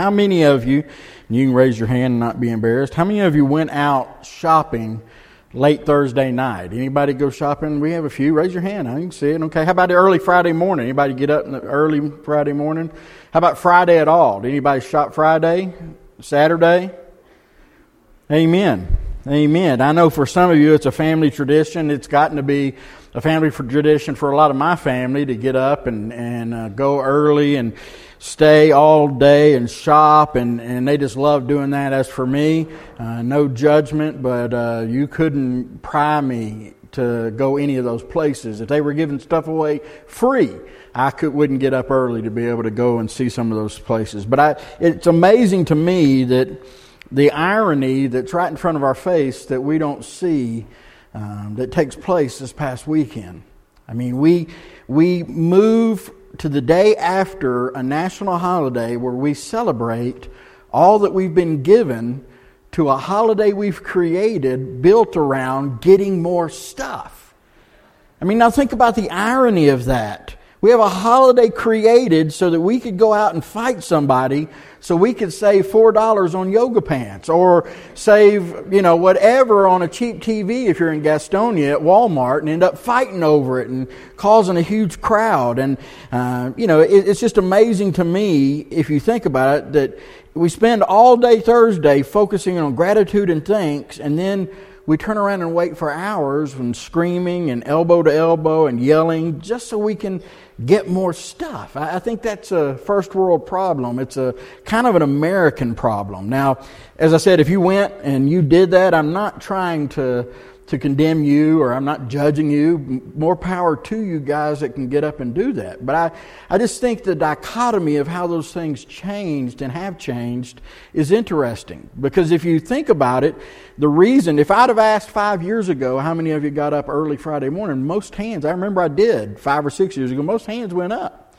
How many of you, you can raise your hand and not be embarrassed, how many of you went out shopping late Thursday night? Anybody go shopping? We have a few. Raise your hand. I can see it. Okay. How about early Friday morning? Anybody get up in the early Friday morning? How about Friday at all? Did anybody shop Friday? Saturday? Amen. Amen. I know for some of you it's a family tradition. It's gotten to be a family tradition for a lot of my family to get up and, and uh, go early and stay all day and shop, and, and they just love doing that. As for me, uh, no judgment, but uh, you couldn't pry me to go any of those places. If they were giving stuff away free, I could, wouldn't get up early to be able to go and see some of those places. But I, it's amazing to me that the irony that's right in front of our face that we don't see um, that takes place this past weekend. I mean, we, we move to the day after a national holiday where we celebrate all that we've been given to a holiday we've created built around getting more stuff. I mean, now think about the irony of that. We have a holiday created so that we could go out and fight somebody so we could save $4 on yoga pants or save, you know, whatever on a cheap TV if you're in Gastonia at Walmart and end up fighting over it and causing a huge crowd. And, uh, you know, it, it's just amazing to me if you think about it that we spend all day Thursday focusing on gratitude and thanks and then we turn around and wait for hours and screaming and elbow to elbow and yelling just so we can get more stuff. I, think that's a first world problem. It's a kind of an American problem. Now, as I said, if you went and you did that, I'm not trying to to condemn you or I'm not judging you. More power to you guys that can get up and do that. But I, I just think the dichotomy of how those things changed and have changed is interesting. Because if you think about it, the reason, if I'd have asked five years ago how many of you got up early Friday morning, most hands, I remember I did five or six years ago, most hands went up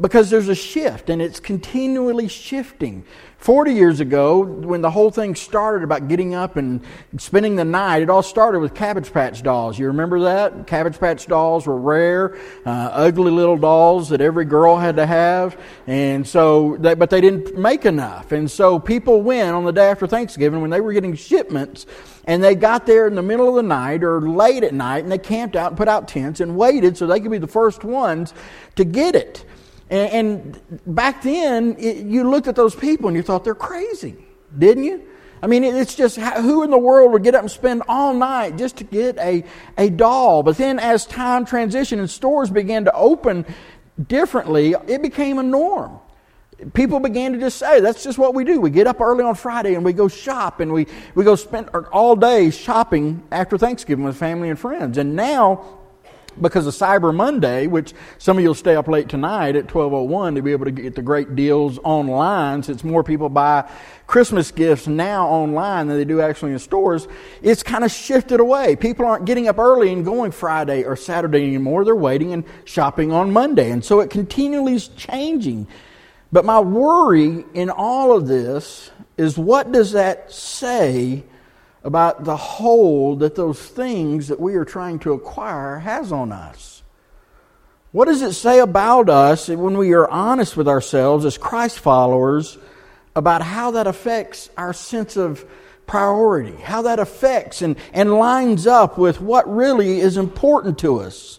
because there's a shift and it's continually shifting. 40 years ago, when the whole thing started about getting up and spending the night, it all started with Cabbage Patch dolls. You remember that? Cabbage Patch dolls were rare, uh, ugly little dolls that every girl had to have. And so, they, but they didn't make enough. And so people went on the day after Thanksgiving when they were getting shipments and they got there in the middle of the night or late at night and they camped out and put out tents and waited so they could be the first ones to get it. And, and back then, it, you looked at those people and you thought they're crazy, didn't you? I mean, it's just who in the world would get up and spend all night just to get a, a doll? But then, as time transitioned and stores began to open differently, it became a norm. People began to just say, that's just what we do. We get up early on Friday and we go shop and we, we go spend all day shopping after Thanksgiving with family and friends. And now, because of Cyber Monday, which some of you will stay up late tonight at 12:01 to be able to get the great deals online since more people buy Christmas gifts now online than they do actually in stores, it's kind of shifted away. People aren't getting up early and going Friday or Saturday anymore. They're waiting and shopping on Monday. And so it continually is changing. But my worry in all of this is what does that say about the hold that those things that we are trying to acquire has on us. What does it say about us when we are honest with ourselves as Christ followers about how that affects our sense of priority, how that affects and, and lines up with what really is important to us?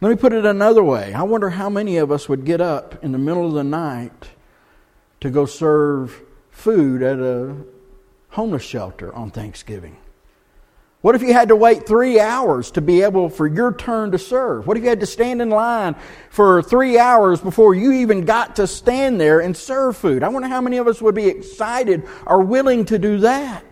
Let me put it another way. I wonder how many of us would get up in the middle of the night to go serve food at a homeless shelter on Thanksgiving? What if you had to wait three hours to be able for your turn to serve? What if you had to stand in line for three hours before you even got to stand there and serve food? I wonder how many of us would be excited or willing to do that.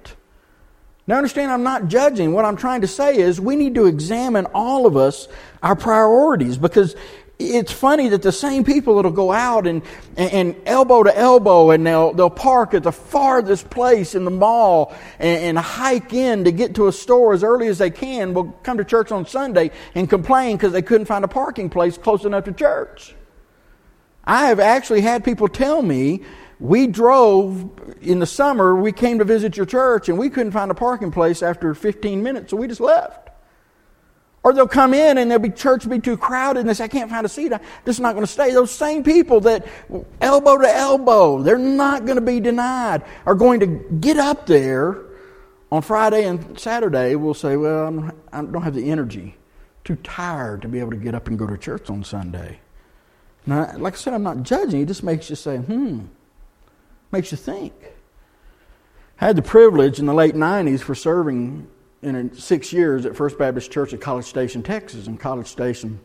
Now, understand, I'm not judging. What I'm trying to say is we need to examine all of us our priorities because it's funny that the same people that'll go out and, and, elbow to elbow and they'll, they'll park at the farthest place in the mall and, and, hike in to get to a store as early as they can will come to church on Sunday and complain because they couldn't find a parking place close enough to church. I have actually had people tell me, we drove in the summer, we came to visit your church and we couldn't find a parking place after 15 minutes, so we just left. Or they'll come in and there'll be church be too crowded and they say, I can't find a seat. I'm just not going to stay. Those same people that elbow to elbow, they're not going to be denied, are going to get up there on Friday and Saturday. We'll say, Well, I don't have the energy, too tired to be able to get up and go to church on Sunday. Now, like I said, I'm not judging. It just makes you say, hmm, makes you think. I had the privilege in the late 90s for serving in six years at First Baptist Church at College Station, Texas. And College Station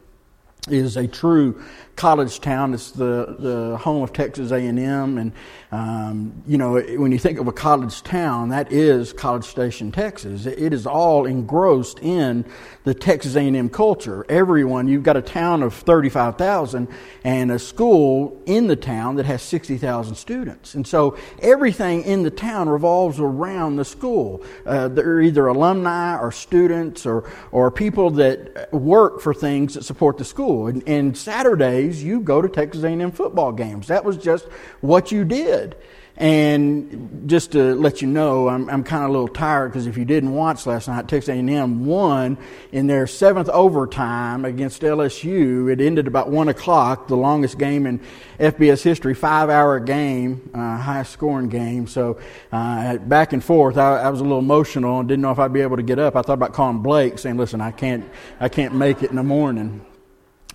is a true college town. It's the, the home of Texas A&M, and um, you know when you think of a college town, that is College Station, Texas. It is all engrossed in the Texas A&M culture. Everyone, you've got a town of 35,000 and a school in the town that has 60,000 students, and so everything in the town revolves around the school. Uh, they're either alumni or students or or people that work for things that support the school. And, and Saturdays, you go to Texas A&M football games. That was just what you did. And just to let you know, I'm, I'm kind of a little tired because if you didn't watch last night, Texas A&M won in their seventh overtime against LSU. It ended about one o'clock, the longest game in FBS history, five-hour game, uh, highest scoring game. So uh, back and forth, I, I was a little emotional and didn't know if I'd be able to get up. I thought about calling Blake, saying, "Listen, I can't, I can't make it in the morning."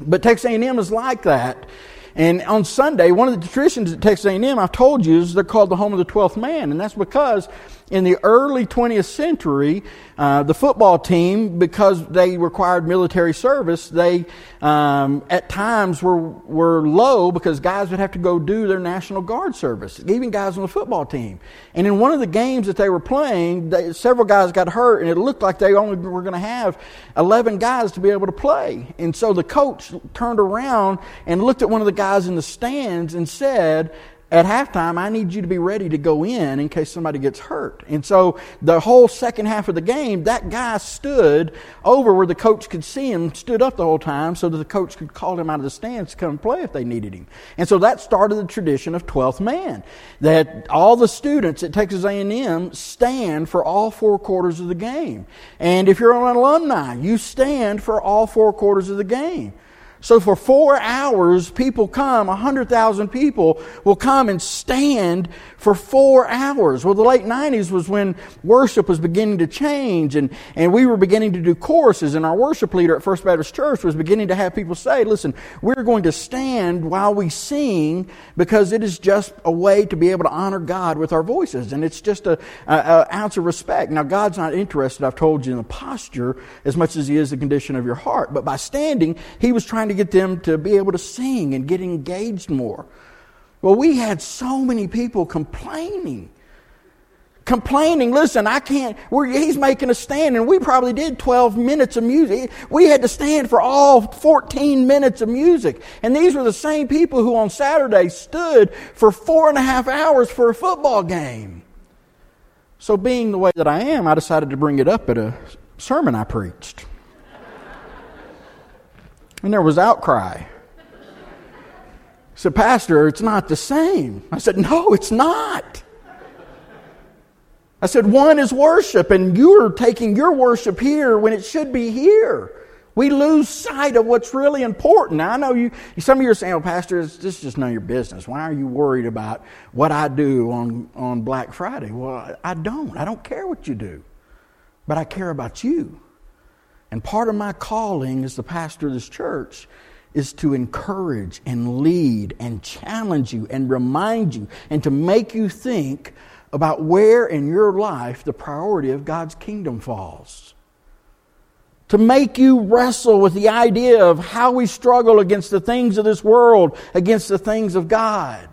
But Texas A&M is like that. And on Sunday, one of the traditions at Texas A&M, I've told you, is they're called the home of the 12th man. And that's because in the early 20th century, uh, the football team, because they required military service, they um, at times were, were low because guys would have to go do their National Guard service, even guys on the football team. And in one of the games that they were playing, they, several guys got hurt, and it looked like they only were going to have 11 guys to be able to play. And so the coach turned around and looked at one of the guys in the stands and said, at halftime, I need you to be ready to go in in case somebody gets hurt. And so the whole second half of the game, that guy stood over where the coach could see him, stood up the whole time so that the coach could call him out of the stands to come play if they needed him. And so that started the tradition of 12th man, that all the students at Texas A&M stand for all four quarters of the game. And if you're an alumni, you stand for all four quarters of the game. So for four hours, people come, 100,000 people will come and stand for four hours. Well, the late 90s was when worship was beginning to change and, and we were beginning to do courses and our worship leader at First Baptist Church was beginning to have people say, listen, we're going to stand while we sing because it is just a way to be able to honor God with our voices. And it's just a, a, a ounce of respect. Now, God's not interested, I've told you, in the posture as much as he is the condition of your heart. But by standing, he was trying to get them to be able to sing and get engaged more. Well, we had so many people complaining. Complaining, listen, I can't, he's making a stand, and we probably did 12 minutes of music. We had to stand for all 14 minutes of music. And these were the same people who on Saturday stood for four and a half hours for a football game. So, being the way that I am, I decided to bring it up at a sermon I preached. And there was outcry said, Pastor, it's not the same. I said, No, it's not. I said, One is worship, and you're taking your worship here when it should be here. We lose sight of what's really important. Now, I know you, some of you are saying, oh, Pastor, this is just none of your business. Why are you worried about what I do on, on Black Friday? Well, I don't. I don't care what you do, but I care about you. And part of my calling as the pastor of this church is to encourage and lead and challenge you and remind you and to make you think about where in your life the priority of God's kingdom falls. To make you wrestle with the idea of how we struggle against the things of this world, against the things of God.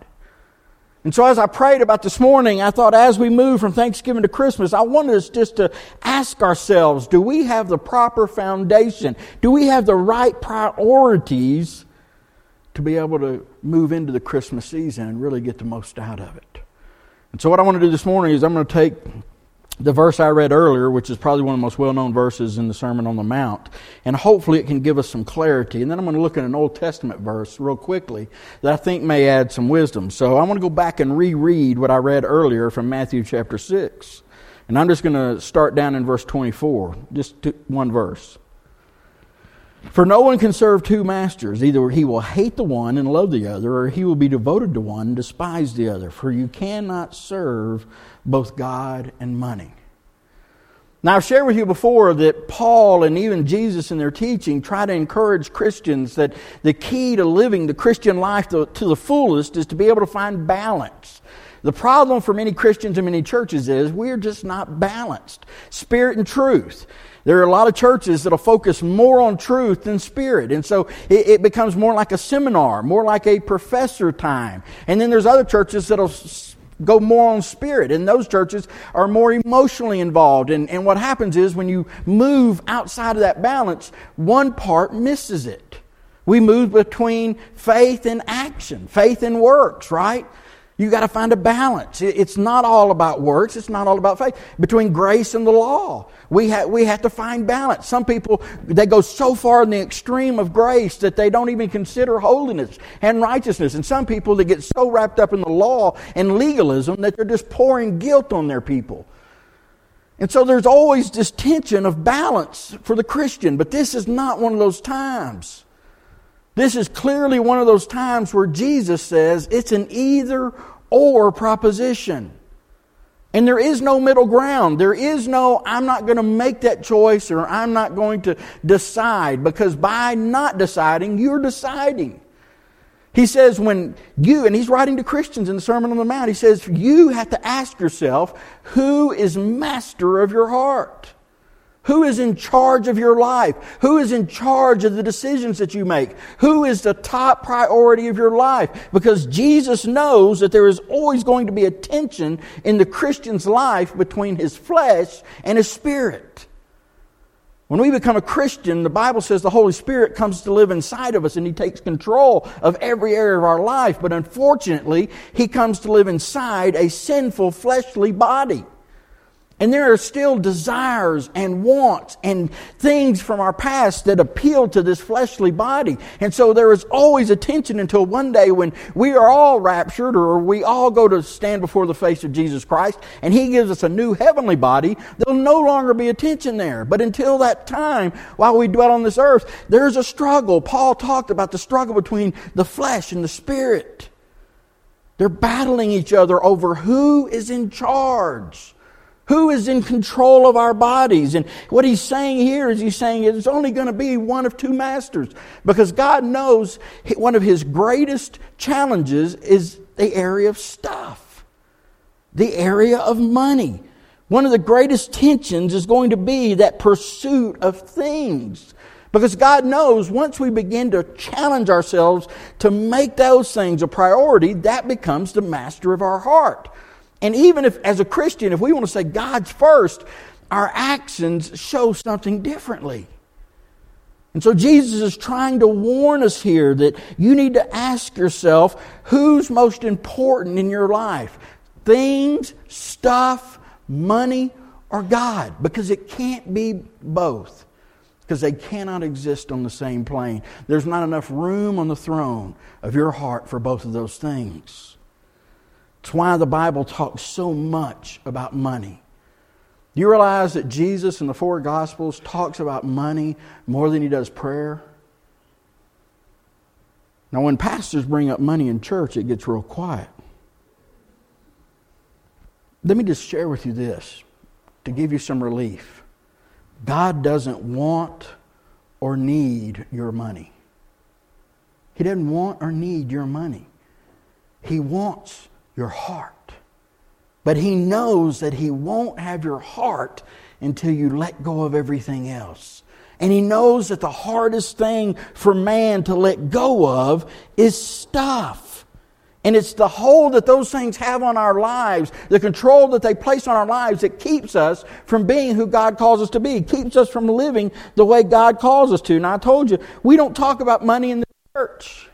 And so, as I prayed about this morning, I thought as we move from Thanksgiving to Christmas, I wanted us just to ask ourselves do we have the proper foundation? Do we have the right priorities to be able to move into the Christmas season and really get the most out of it? And so, what I want to do this morning is I'm going to take the verse I read earlier, which is probably one of the most well known verses in the Sermon on the Mount, and hopefully it can give us some clarity. And then I'm going to look at an Old Testament verse real quickly that I think may add some wisdom. So I want to go back and reread what I read earlier from Matthew chapter 6. And I'm just going to start down in verse 24, just one verse. For no one can serve two masters. Either he will hate the one and love the other, or he will be devoted to one and despise the other. For you cannot serve both God and money. Now, I've shared with you before that Paul and even Jesus in their teaching try to encourage Christians that the key to living the Christian life to, to, the fullest is to be able to find balance. The problem for many Christians and many churches is we're just not balanced. Spirit and truth. There are a lot of churches that'll focus more on truth than spirit. And so it, it becomes more like a seminar, more like a professor time. And then there's other churches that'll go more on spirit. And those churches are more emotionally involved. And, and what happens is when you move outside of that balance, one part misses it. We move between faith and action, faith and works, right? You got to find a balance. It's not all about works. It's not all about faith. Between grace and the law, we have, we have to find balance. Some people, they go so far in the extreme of grace that they don't even consider holiness and righteousness. And some people, they get so wrapped up in the law and legalism that they're just pouring guilt on their people. And so there's always this tension of balance for the Christian, but this is not one of those times. This is clearly one of those times where Jesus says it's an either or proposition. And there is no middle ground. There is no, I'm not going to make that choice or I'm not going to decide because by not deciding, you're deciding. He says, when you, and he's writing to Christians in the Sermon on the Mount, he says, you have to ask yourself, who is master of your heart? Who is in charge of your life? Who is in charge of the decisions that you make? Who is the top priority of your life? Because Jesus knows that there is always going to be a tension in the Christian's life between his flesh and his spirit. When we become a Christian, the Bible says the Holy Spirit comes to live inside of us and He takes control of every area of our life. But unfortunately, He comes to live inside a sinful fleshly body. And there are still desires and wants and things from our past that appeal to this fleshly body. And so there is always a tension until one day when we are all raptured or we all go to stand before the face of Jesus Christ and He gives us a new heavenly body, there'll no longer be a tension there. But until that time, while we dwell on this earth, there's a struggle. Paul talked about the struggle between the flesh and the spirit. They're battling each other over who is in charge. Who is in control of our bodies? And what he's saying here is he's saying it's only going to be one of two masters because God knows one of his greatest challenges is the area of stuff, the area of money. One of the greatest tensions is going to be that pursuit of things. Because God knows once we begin to challenge ourselves to make those things a priority, that becomes the master of our heart. And even if, as a Christian, if we want to say God's first, our actions show something differently. And so Jesus is trying to warn us here that you need to ask yourself who's most important in your life things, stuff, money, or God? Because it can't be both. Because they cannot exist on the same plane. There's not enough room on the throne of your heart for both of those things. It's why the Bible talks so much about money. Do you realize that Jesus in the four Gospels talks about money more than he does prayer? Now, when pastors bring up money in church, it gets real quiet. Let me just share with you this to give you some relief. God doesn't want or need your money. He doesn't want or need your money. He wants your heart. But He knows that He won't have your heart until you let go of everything else. And He knows that the hardest thing for man to let go of is stuff. And it's the hold that those things have on our lives, the control that they place on our lives that keeps us from being who God calls us to be, keeps us from living the way God calls us to. Now, I told you, we don't talk about money in the church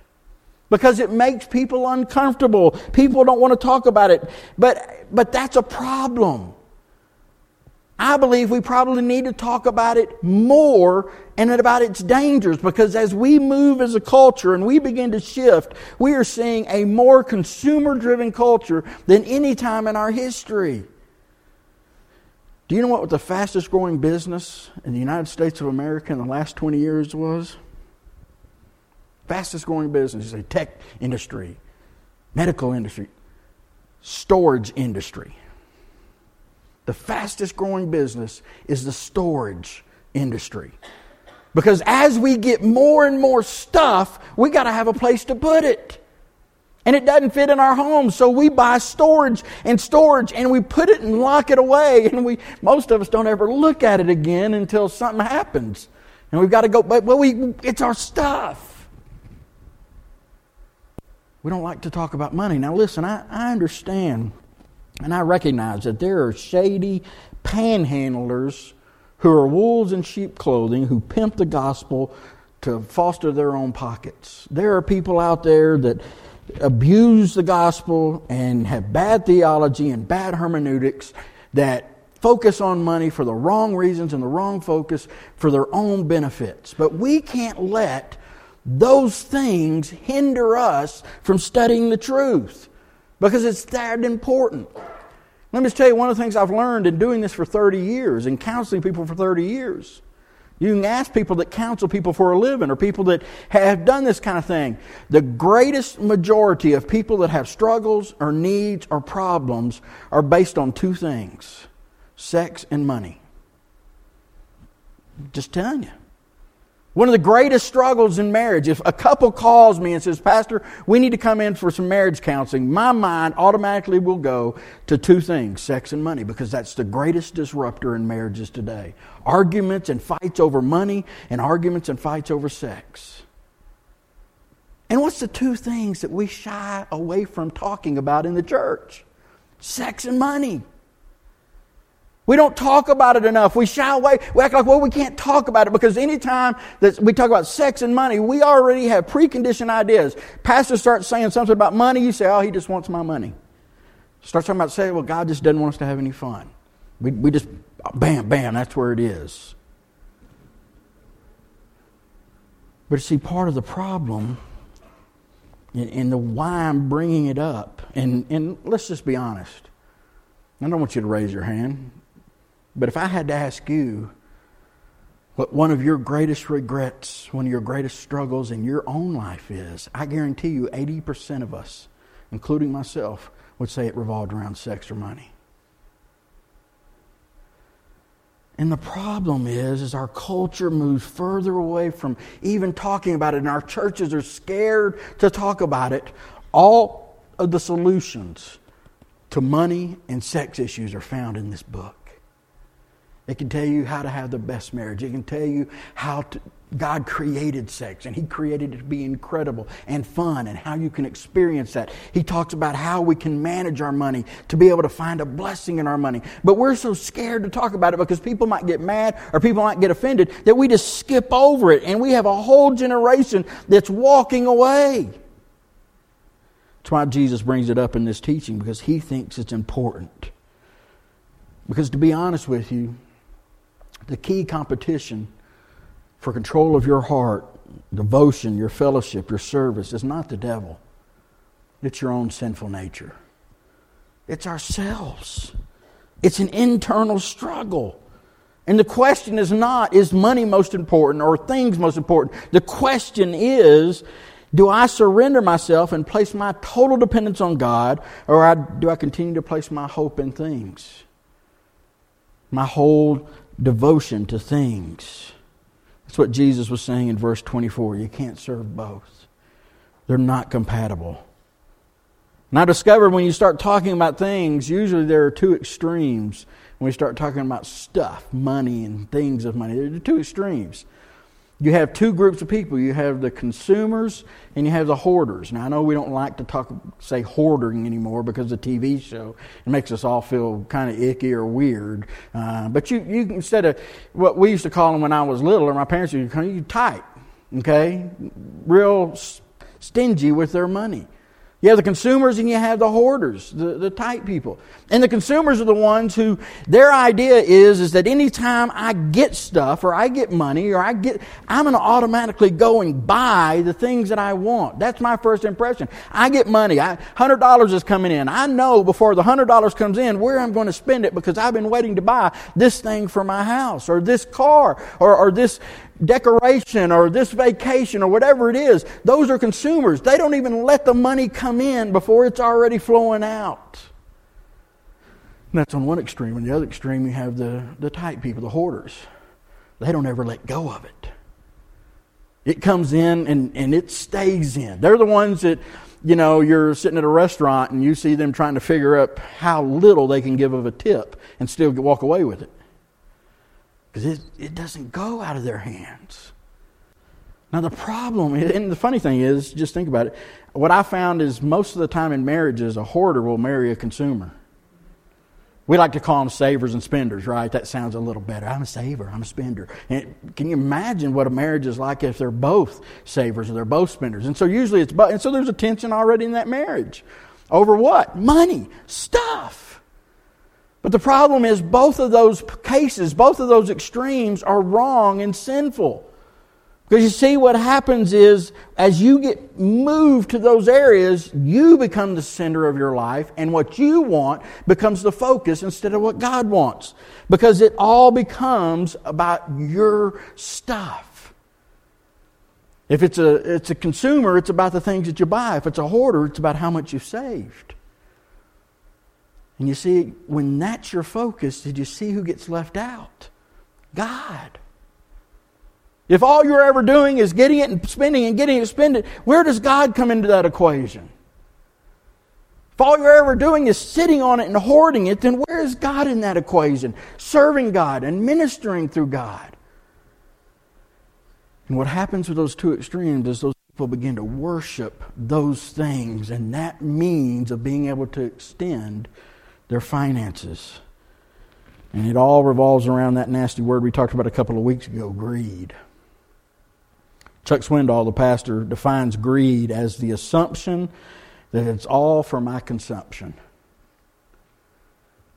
because it makes people uncomfortable. People don't want to talk about it. But, but that's a problem. I believe we probably need to talk about it more and about its dangers because as we move as a culture and we begin to shift, we are seeing a more consumer driven culture than any time in our history. Do you know what the fastest growing business in the United States of America in the last 20 years was? Fastest growing business is a tech industry, medical industry, storage industry. The fastest growing business is the storage industry. Because as we get more and more stuff, we got to have a place to put it. And it doesn't fit in our homes, so we buy storage and storage and we put it and lock it away and we most of us don't ever look at it again until something happens. And we've got to go but well we it's our stuff. We don't like to talk about money. Now listen, I, I understand and I recognize that there are shady panhandlers who are wolves in sheep clothing who pimp the gospel to foster their own pockets. There are people out there that abuse the gospel and have bad theology and bad hermeneutics that focus on money for the wrong reasons and the wrong focus for their own benefits. But we can't let those things hinder us from studying the truth because it's that important. Let me just tell you one of the things I've learned in doing this for 30 years and counseling people for 30 years. You can ask people that counsel people for a living or people that have done this kind of thing. The greatest majority of people that have struggles or needs or problems are based on two things sex and money. Just telling you. One of the greatest struggles in marriage, if a couple calls me and says, Pastor, we need to come in for some marriage counseling, my mind automatically will go to two things sex and money, because that's the greatest disruptor in marriages today. Arguments and fights over money, and arguments and fights over sex. And what's the two things that we shy away from talking about in the church? Sex and money. We don't talk about it enough. We shy away. We act like, well, we can't talk about it because anytime that we talk about sex and money, we already have preconditioned ideas. Pastor starts saying something about money, you say, oh, he just wants my money. Start talking about say, well, God just doesn't want us to have any fun. We, we just, bam, bam, that's where it is. But see, part of the problem and, and the why I'm bringing it up, and, and let's just be honest. I don't want you to raise your hand. But if I had to ask you what one of your greatest regrets, one of your greatest struggles in your own life is, I guarantee you 80% of us, including myself, would say it revolved around sex or money. And the problem is, is our culture moves further away from even talking about it, and our churches are scared to talk about it. All of the solutions to money and sex issues are found in this book. It can tell you how to have the best marriage. It can tell you how to, God created sex and He created it to be incredible and fun and how you can experience that. He talks about how we can manage our money to be able to find a blessing in our money. But we're so scared to talk about it because people might get mad or people might get offended that we just skip over it and we have a whole generation that's walking away. That's why Jesus brings it up in this teaching because He thinks it's important. Because to be honest with you, the key competition for control of your heart, devotion, your fellowship, your service is not the devil. It's your own sinful nature. It's ourselves. It's an internal struggle. And the question is not, is money most important or things most important? The question is, do I surrender myself and place my total dependence on God, or do I continue to place my hope in things? My whole devotion to things. That's what Jesus was saying in verse 24. You can't serve both, they're not compatible. And I discovered when you start talking about things, usually there are two extremes. When we start talking about stuff, money, and things of money, there are two extremes you have two groups of people. You have the consumers and you have the hoarders. Now I know we don't like to talk say hoarding anymore because the TV show it makes us all feel kind of icky or weird. Uh, but you, you instead of what we used to call them when I was little, or my parents used to call you tight, okay, real stingy with their money. You have the consumers and you have the hoarders, the, the tight people. And the consumers are the ones who their idea is, is that anytime I get stuff or I get money or I get, I'm going to automatically go and buy the things that I want. That's my first impression. I get money. I, $100 is coming in. I know before the $100 comes in where I'm going to spend it because I've been waiting to buy this thing for my house or this car or, or this decoration or this vacation or whatever it is. Those are consumers. They don't even let the money come in before it's already flowing out. And that's on one extreme. On the other extreme, you have the, the tight people, the hoarders. They don't ever let go of it. It comes in and, and it stays in. They're the ones that, you know, you're sitting at a restaurant and you see them trying to figure out how little they can give of a tip and still walk away with it because it, it doesn't go out of their hands. Now, the problem, and the funny thing is, just think about it. What I found is most of the time in marriages, a hoarder will marry a consumer. We like to call them savers and spenders, right? That sounds a little better. I'm a saver, I'm a spender. And can you imagine what a marriage is like if they're both savers or they're both spenders? And so usually it's, and so there's a tension already in that marriage. Over what? Money, stuff. But the problem is, both of those cases, both of those extremes are wrong and sinful. Because you see, what happens is, as you get moved to those areas, you become the center of your life, and what you want becomes the focus instead of what God wants. Because it all becomes about your stuff. If it's a, it's a consumer, it's about the things that you buy. If it's a hoarder, it's about how much you've saved. And you see, when that's your focus, did you see who gets left out? God. If all you're ever doing is getting it and spending and getting it and spending, where does God come into that equation? If all you're ever doing is sitting on it and hoarding it, then where is God in that equation? Serving God and ministering through God. And what happens with those two extremes is those people begin to worship those things, and that means of being able to extend their finances. And it all revolves around that nasty word we talked about a couple of weeks ago greed. Chuck Swindoll, the pastor, defines greed as the assumption that it's all for my consumption.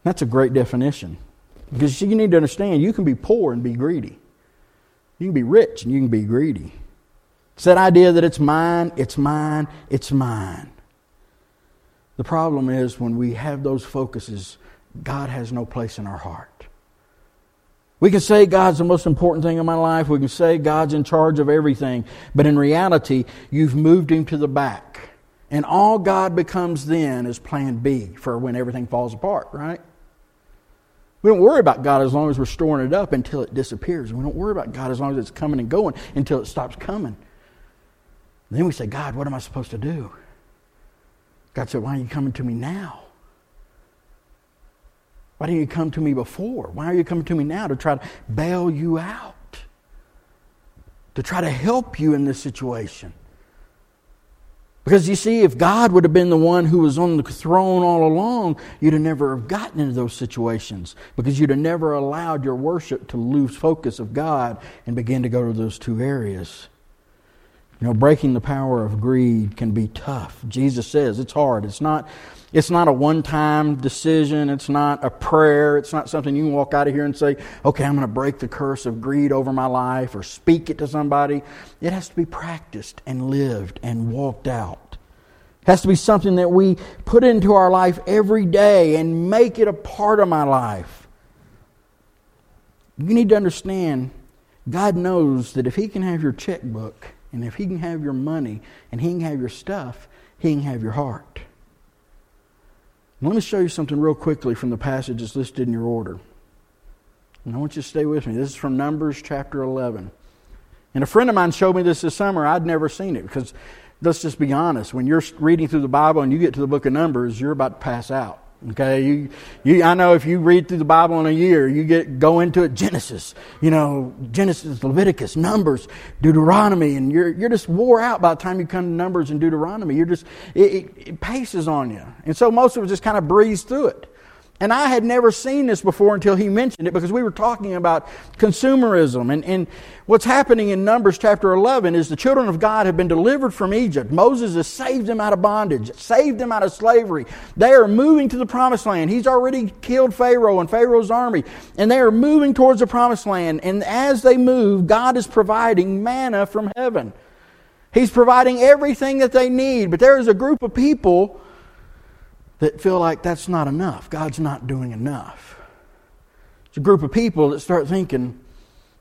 That's a great definition. Because you need to understand you can be poor and be greedy. You can be rich and you can be greedy. It's that idea that it's mine, it's mine, it's mine. The problem is when we have those focuses, God has no place in our heart. We can say God's the most important thing in my life. We can say God's in charge of everything. But in reality, you've moved him to the back. And all God becomes then is plan B for when everything falls apart, right? We don't worry about God as long as we're storing it up until it disappears. We don't worry about God as long as it's coming and going until it stops coming. then we say, God, what am I supposed to do? God said, Why are you coming to me now? Why didn't you come to me before? Why are you coming to me now to try to bail you out? To try to help you in this situation? Because you see, if God would have been the one who was on the throne all along, you'd have never have gotten into those situations because you'd have never allowed your worship to lose focus of God and begin to go to those two areas. You know, breaking the power of greed can be tough. Jesus says it's hard. It's not, it's not a one time decision. It's not a prayer. It's not something you can walk out of here and say, okay, I'm going to break the curse of greed over my life or speak it to somebody. It has to be practiced and lived and walked out. It has to be something that we put into our life every day and make it a part of my life. You need to understand God knows that if He can have your checkbook, and if He can have your money and He can have your stuff, He can have your heart. let me show you something real quickly from the passage that's listed in your order. And I want you to stay with me. This is from Numbers chapter 11. And a friend of mine showed me this this summer. I'd never seen it because let's just be honest. When you're reading through the Bible and you get to the book of Numbers, you're about to pass out. Okay, you, you, I know if you read through the Bible in a year, you get go into it Genesis, you know, Genesis, Leviticus, Numbers, Deuteronomy, and you're you're just wore out by the time you come to Numbers and Deuteronomy. You're just it, it, it paces on you, and so most of us just kind of breeze through it. And I had never seen this before until he mentioned it because we were talking about consumerism. And, and what's happening in Numbers chapter 11 is the children of God have been delivered from Egypt. Moses has saved them out of bondage, saved them out of slavery. They are moving to the promised land. He's already killed Pharaoh and Pharaoh's army. And they are moving towards the promised land. And as they move, God is providing manna from heaven. He's providing everything that they need. But there is a group of people that feel like that's not enough. God's not doing enough. It's a group of people that start thinking,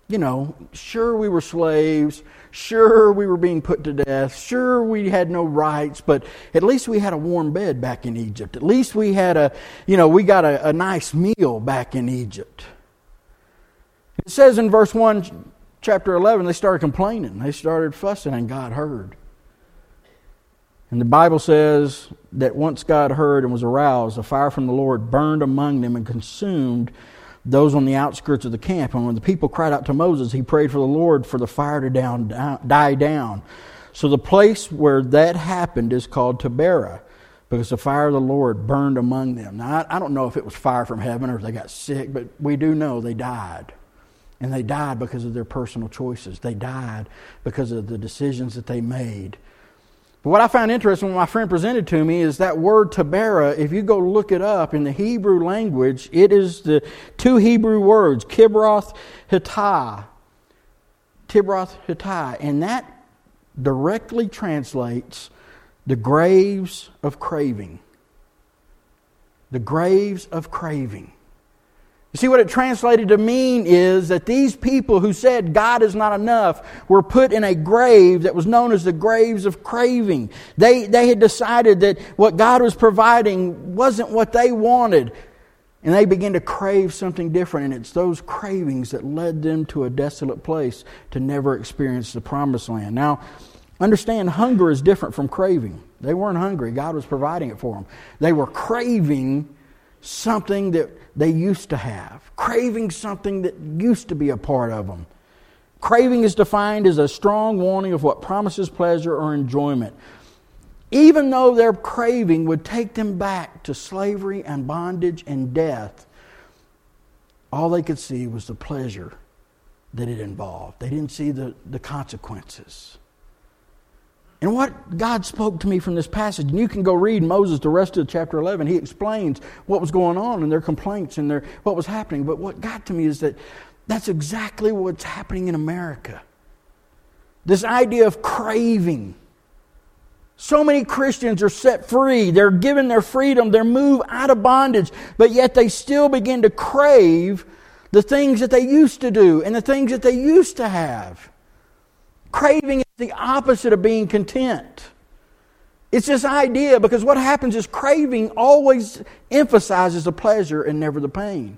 you know, sure we were slaves, sure we were being put to death, sure we had no rights, but at least we had a warm bed back in Egypt. At least we had a, you know, we got a, a nice meal back in Egypt. It says in verse 1, chapter 11, they started complaining. They started fussing, and God heard. And the Bible says that once God heard and was aroused, a fire from the Lord burned among them and consumed those on the outskirts of the camp. And when the people cried out to Moses, he prayed for the Lord for the fire to down, die down. So the place where that happened is called Taberah because the fire of the Lord burned among them. Now, I, I don't know if it was fire from heaven or if they got sick, but we do know they died. And they died because of their personal choices. They died because of the decisions that they made but what I found interesting when my friend presented to me is that word Taberah, if you go look it up in the Hebrew language, it is the two Hebrew words, Kibroth Hittah. Kibroth Hittah. And that directly translates the graves of craving. The graves of craving. You see, what it translated to mean is that these people who said God is not enough were put in a grave that was known as the graves of craving. They, they had decided that what God was providing wasn't what they wanted. And they began to crave something different. And it's those cravings that led them to a desolate place to never experience the promised land. Now, understand hunger is different from craving. They weren't hungry, God was providing it for them. They were craving something that they used to have, craving something that used to be a part of them. Craving is defined as a strong wanting of what promises pleasure or enjoyment. Even though their craving would take them back to slavery and bondage and death, all they could see was the pleasure that it involved. They didn't see the, the consequences. And what God spoke to me from this passage, and you can go read Moses the rest of chapter 11. He explains what was going on and their complaints and their, what was happening. But what got to me is that that's exactly what's happening in America. This idea of craving. So many Christians are set free. They're given their freedom. They're moved out of bondage. But yet they still begin to crave the things that they used to do and the things that they used to have. Craving is the opposite of being content. It's this idea because what happens is craving always emphasizes the pleasure and never the pain.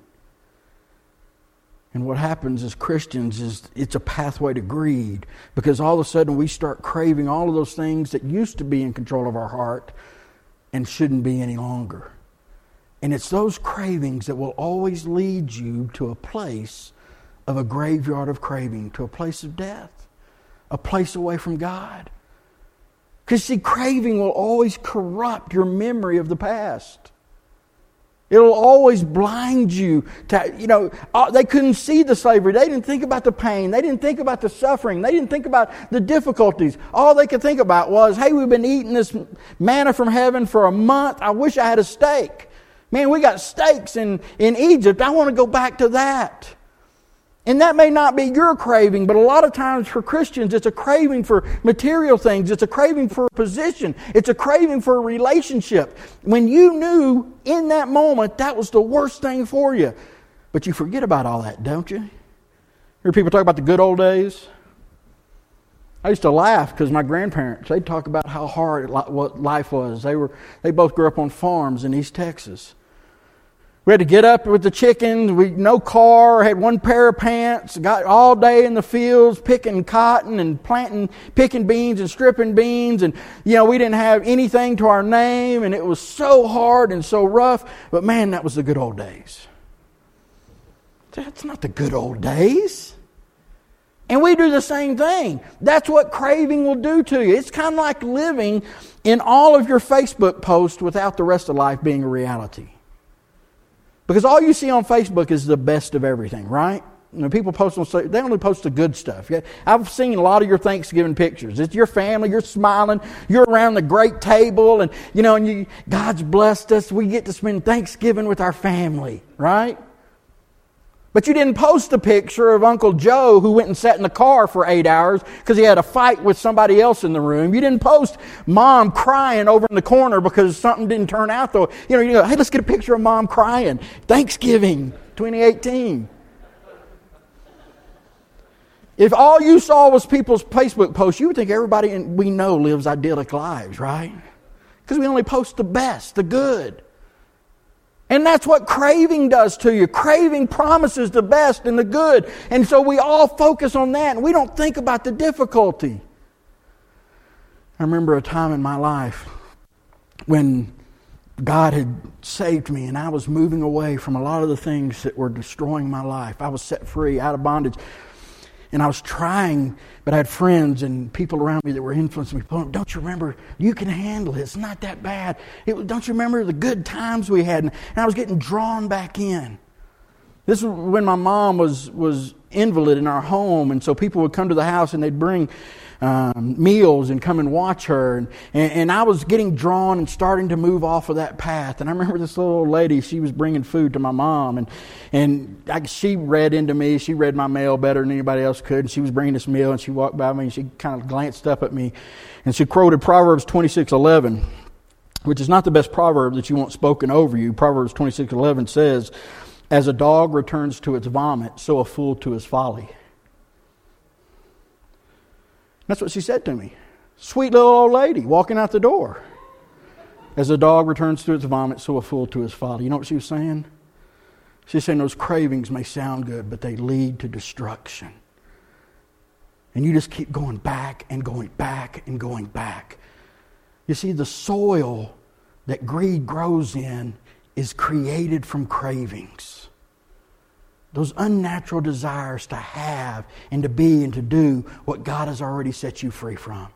And what happens as Christians is it's a pathway to greed because all of a sudden we start craving all of those things that used to be in control of our heart and shouldn't be any longer. And it's those cravings that will always lead you to a place of a graveyard of craving, to a place of death a place away from God. Because, see, craving will always corrupt your memory of the past. It'll always blind you to, you know, uh, they couldn't see the slavery. They didn't think about the pain. They didn't think about the suffering. They didn't think about the difficulties. All they could think about was, hey, we've been eating this manna from heaven for a month. I wish I had a steak. Man, we got steaks in, in Egypt. I want to go back to that. And that may not be your craving, but a lot of times for Christians, it's a craving for material things. It's a craving for a position. It's a craving for a relationship. When you knew in that moment that was the worst thing for you. But you forget about all that, don't you? Hear people talk about the good old days? I used to laugh because my grandparents, they'd talk about how hard what life was. They, were, they both grew up on farms in East Texas. We had to get up with the chickens. We no car. Had one pair of pants. Got all day in the fields picking cotton and planting, picking beans and stripping beans. And you know we didn't have anything to our name, and it was so hard and so rough. But man, that was the good old days. That's not the good old days. And we do the same thing. That's what craving will do to you. It's kind of like living in all of your Facebook posts without the rest of life being a reality. Because all you see on Facebook is the best of everything, right? You know, people post on they only post the good stuff. I've seen a lot of your Thanksgiving pictures. It's your family, you're smiling, you're around the great table, and you know, and you, God's blessed us. We get to spend Thanksgiving with our family, right? But you didn't post a picture of Uncle Joe who went and sat in the car for eight hours because he had a fight with somebody else in the room. You didn't post mom crying over in the corner because something didn't turn out though. You know, you go, hey, let's get a picture of mom crying. Thanksgiving 2018. If all you saw was people's Facebook posts, you would think everybody we know lives idyllic lives, right? Because we only post the best, the good. And that's what craving does to you. Craving promises the best and the good. And so we all focus on that and we don't think about the difficulty. I remember a time in my life when God had saved me and I was moving away from a lot of the things that were destroying my life. I was set free, out of bondage. And I was trying, but I had friends and people around me that were influencing me. Don't you remember? You can handle it. It's not that bad. It, don't you remember the good times we had? And I was getting drawn back in. This was when my mom was, was invalid in our home, and so people would come to the house and they'd bring um, meals and come and watch her. And, and, and, I was getting drawn and starting to move off of that path. And I remember this little old lady, she was bringing food to my mom. And, and I, she read into me. She read my mail better than anybody else could. And she was bringing this meal and she walked by me and she kind of glanced up at me. And she quoted Proverbs 26 11 which is not the best proverb that you want spoken over you. Proverbs 26:11 says, "As a dog returns to its vomit, so a fool to his folly." That's what she said to me. Sweet little old lady walking out the door. As a dog returns to its vomit, so a fool to his folly. You know what she was saying? She's saying those cravings may sound good, but they lead to destruction. And you just keep going back and going back and going back. You see, the soil that greed grows in is created from cravings those unnatural desires to have and to be and to do what God has already set you free from.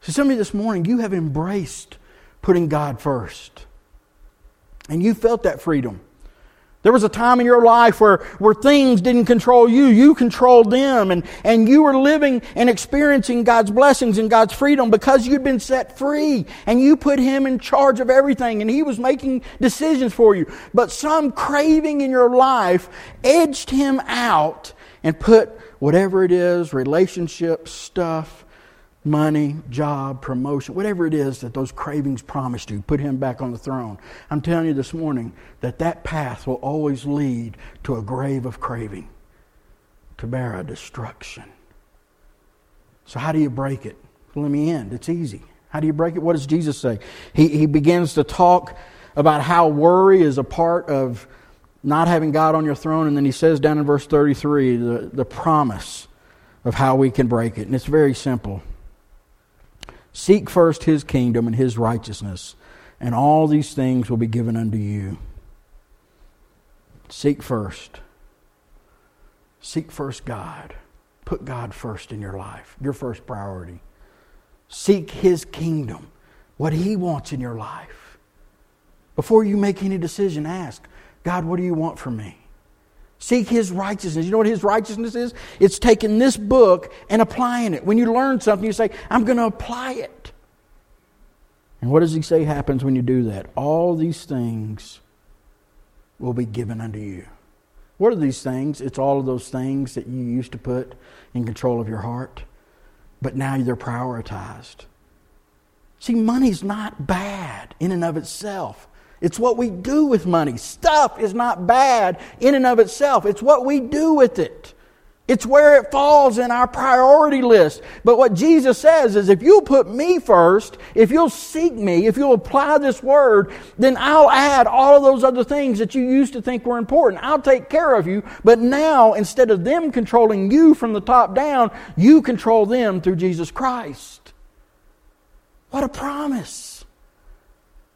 So, some of you this morning, you have embraced putting God first. And you felt that freedom. There was a time in your life where, where things didn't control you. You controlled them. And, and you were living and experiencing God's blessings and God's freedom because you'd been set free. And you put Him in charge of everything. And He was making decisions for you. But some craving in your life edged Him out and put whatever it is, relationships, stuff, money, job, promotion, whatever it is that those cravings promised you, put him back on the throne. I'm telling you this morning that that path will always lead to a grave of craving, to bear a destruction. So, how do you break it? Let me end. It's easy. How do you break it? What does Jesus say? He, he begins to talk about how worry is a part of not having God on your throne, and then he says down in verse 33 the, the promise of how we can break it. And it's very simple. Seek first his kingdom and his righteousness, and all these things will be given unto you. Seek first. Seek first God. Put God first in your life, your first priority. Seek his kingdom, what he wants in your life. Before you make any decision, ask, God, what do you want from me? Seek His righteousness. You know what His righteousness is? It's taking this book and applying it. When you learn something, you say, I'm going to apply it. And what does He say happens when you do that? All these things will be given unto you. What are these things? It's all of those things that you used to put in control of your heart, but now they're prioritized. See, money's not bad in and of itself. It's what we do with money. Stuff is not bad in and of itself. It's what we do with it. It's where it falls in our priority list. But what Jesus says is if you'll put me first, if you'll seek me, if you'll apply this word, then I'll add all of those other things that you used to think were important. I'll take care of you. But now, instead of them controlling you from the top down, you control them through Jesus Christ. What a promise.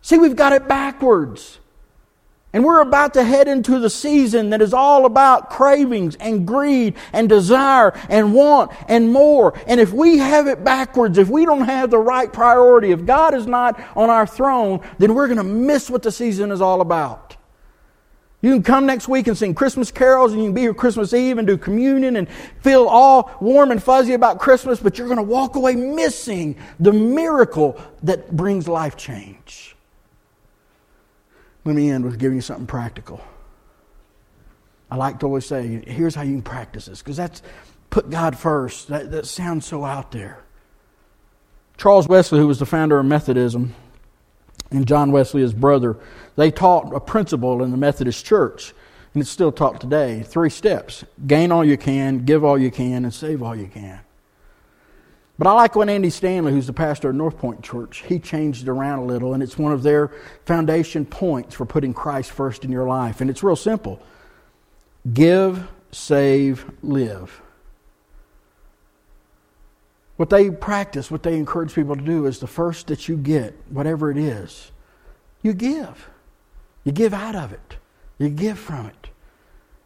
See, we've got it backwards. And we're about to head into the season that is all about cravings and greed and desire and want and more. And if we have it backwards, if we don't have the right priority, if God is not on our throne, then we're going to miss what the season is all about. You can come next week and sing Christmas carols, and you can be here Christmas Eve and do communion and feel all warm and fuzzy about Christmas, but you're going to walk away missing the miracle that brings life change. Let me end with giving you something practical. I like to always say, here's how you can practice this, because that's put God first. That, that sounds so out there. Charles Wesley, who was the founder of Methodism, and John Wesley, his brother, they taught a principle in the Methodist Church, and it's still taught today. Three steps gain all you can, give all you can, and save all you can. But I like when Andy Stanley, who's the pastor of North Point Church, he changed it around a little, and it's one of their foundation points for putting Christ first in your life. And it's real simple give, save, live. What they practice, what they encourage people to do is the first that you get, whatever it is, you give. You give out of it. You give from it.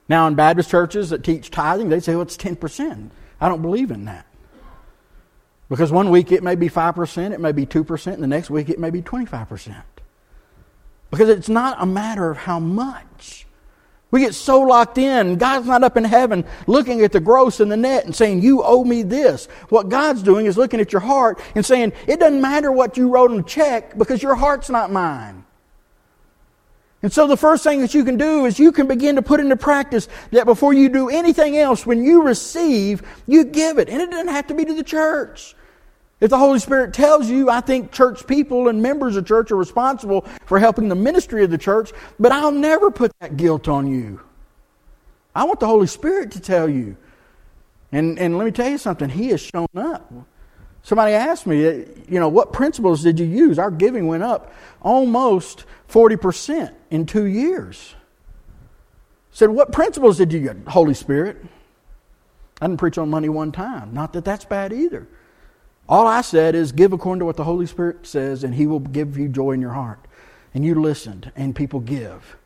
Now, in Baptist churches that teach tithing, they say, well, it's 10%. I don't believe in that. Because one week it may be 5%, it may be 2%, and the next week it may be 25%. Because it's not a matter of how much. We get so locked in. God's not up in heaven looking at the gross and the net and saying, You owe me this. What God's doing is looking at your heart and saying, It doesn't matter what you wrote on the check because your heart's not mine. And so the first thing that you can do is you can begin to put into practice that before you do anything else, when you receive, you give it. And it doesn't have to be to the church. If the Holy Spirit tells you, I think church people and members of church are responsible for helping the ministry of the church, but I'll never put that guilt on you. I want the Holy Spirit to tell you. And, and let me tell you something, He has shown up. Somebody asked me, you know, what principles did you use? Our giving went up almost 40% in two years. Said, what principles did you get, Holy Spirit? I didn't preach on money one time. Not that that's bad either. All I said is give according to what the Holy Spirit says, and He will give you joy in your heart. And you listened, and people give.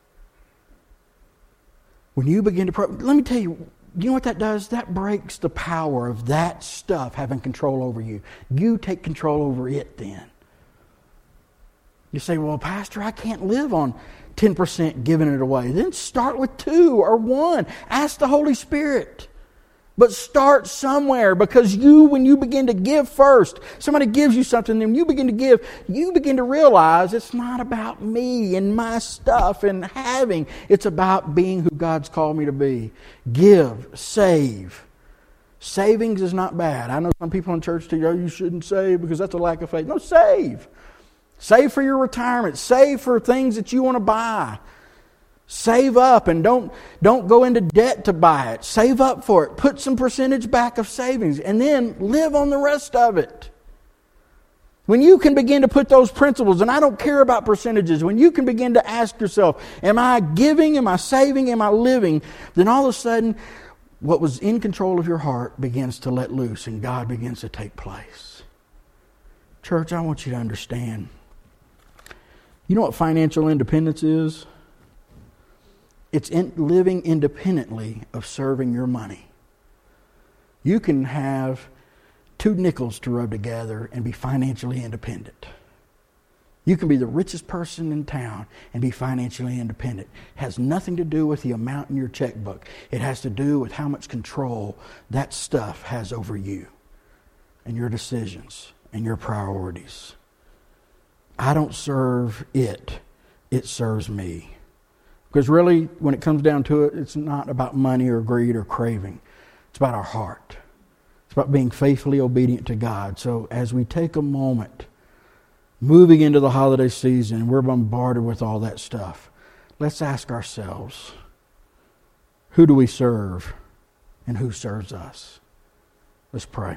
When you begin to pray, let me tell you, you know what that does? That breaks the power of that stuff having control over you. You take control over it then. You say, well, Pastor, I can't live on 10% giving it away. Then start with two or one. Ask the Holy Spirit. But start somewhere because you, when you begin to give first, somebody gives you something, then you begin to give, you begin to realize it's not about me and my stuff and having. It's about being who God's called me to be. Give, save. Savings is not bad. I know some people in church tell you, oh, you shouldn't save because that's a lack of faith. No, save. Save for your retirement. Save for things that you want to buy. Save up and don't, don't go into debt to buy it. Save up for it. Put some percentage back of savings and then live on the rest of it. When you can begin to put those principles, and I don't care about percentages, when you can begin to ask yourself, Am I giving? Am I saving? Am I living? Then all of a sudden, what was in control of your heart begins to let loose and God begins to take place. Church, I want you to understand. You know what financial independence is? It's in living independently of serving your money. You can have two nickels to rub together and be financially independent. You can be the richest person in town and be financially independent. It has nothing to do with the amount in your checkbook. It has to do with how much control that stuff has over you and your decisions and your priorities. I don't serve it, it serves me. Because really, when it comes down to it, it's not about money or greed or craving. It's about our heart. It's about being faithfully obedient to God. So as we take a moment, moving into the holiday season, we're bombarded with all that stuff. Let's ask ourselves who do we serve and who serves us? Let's pray.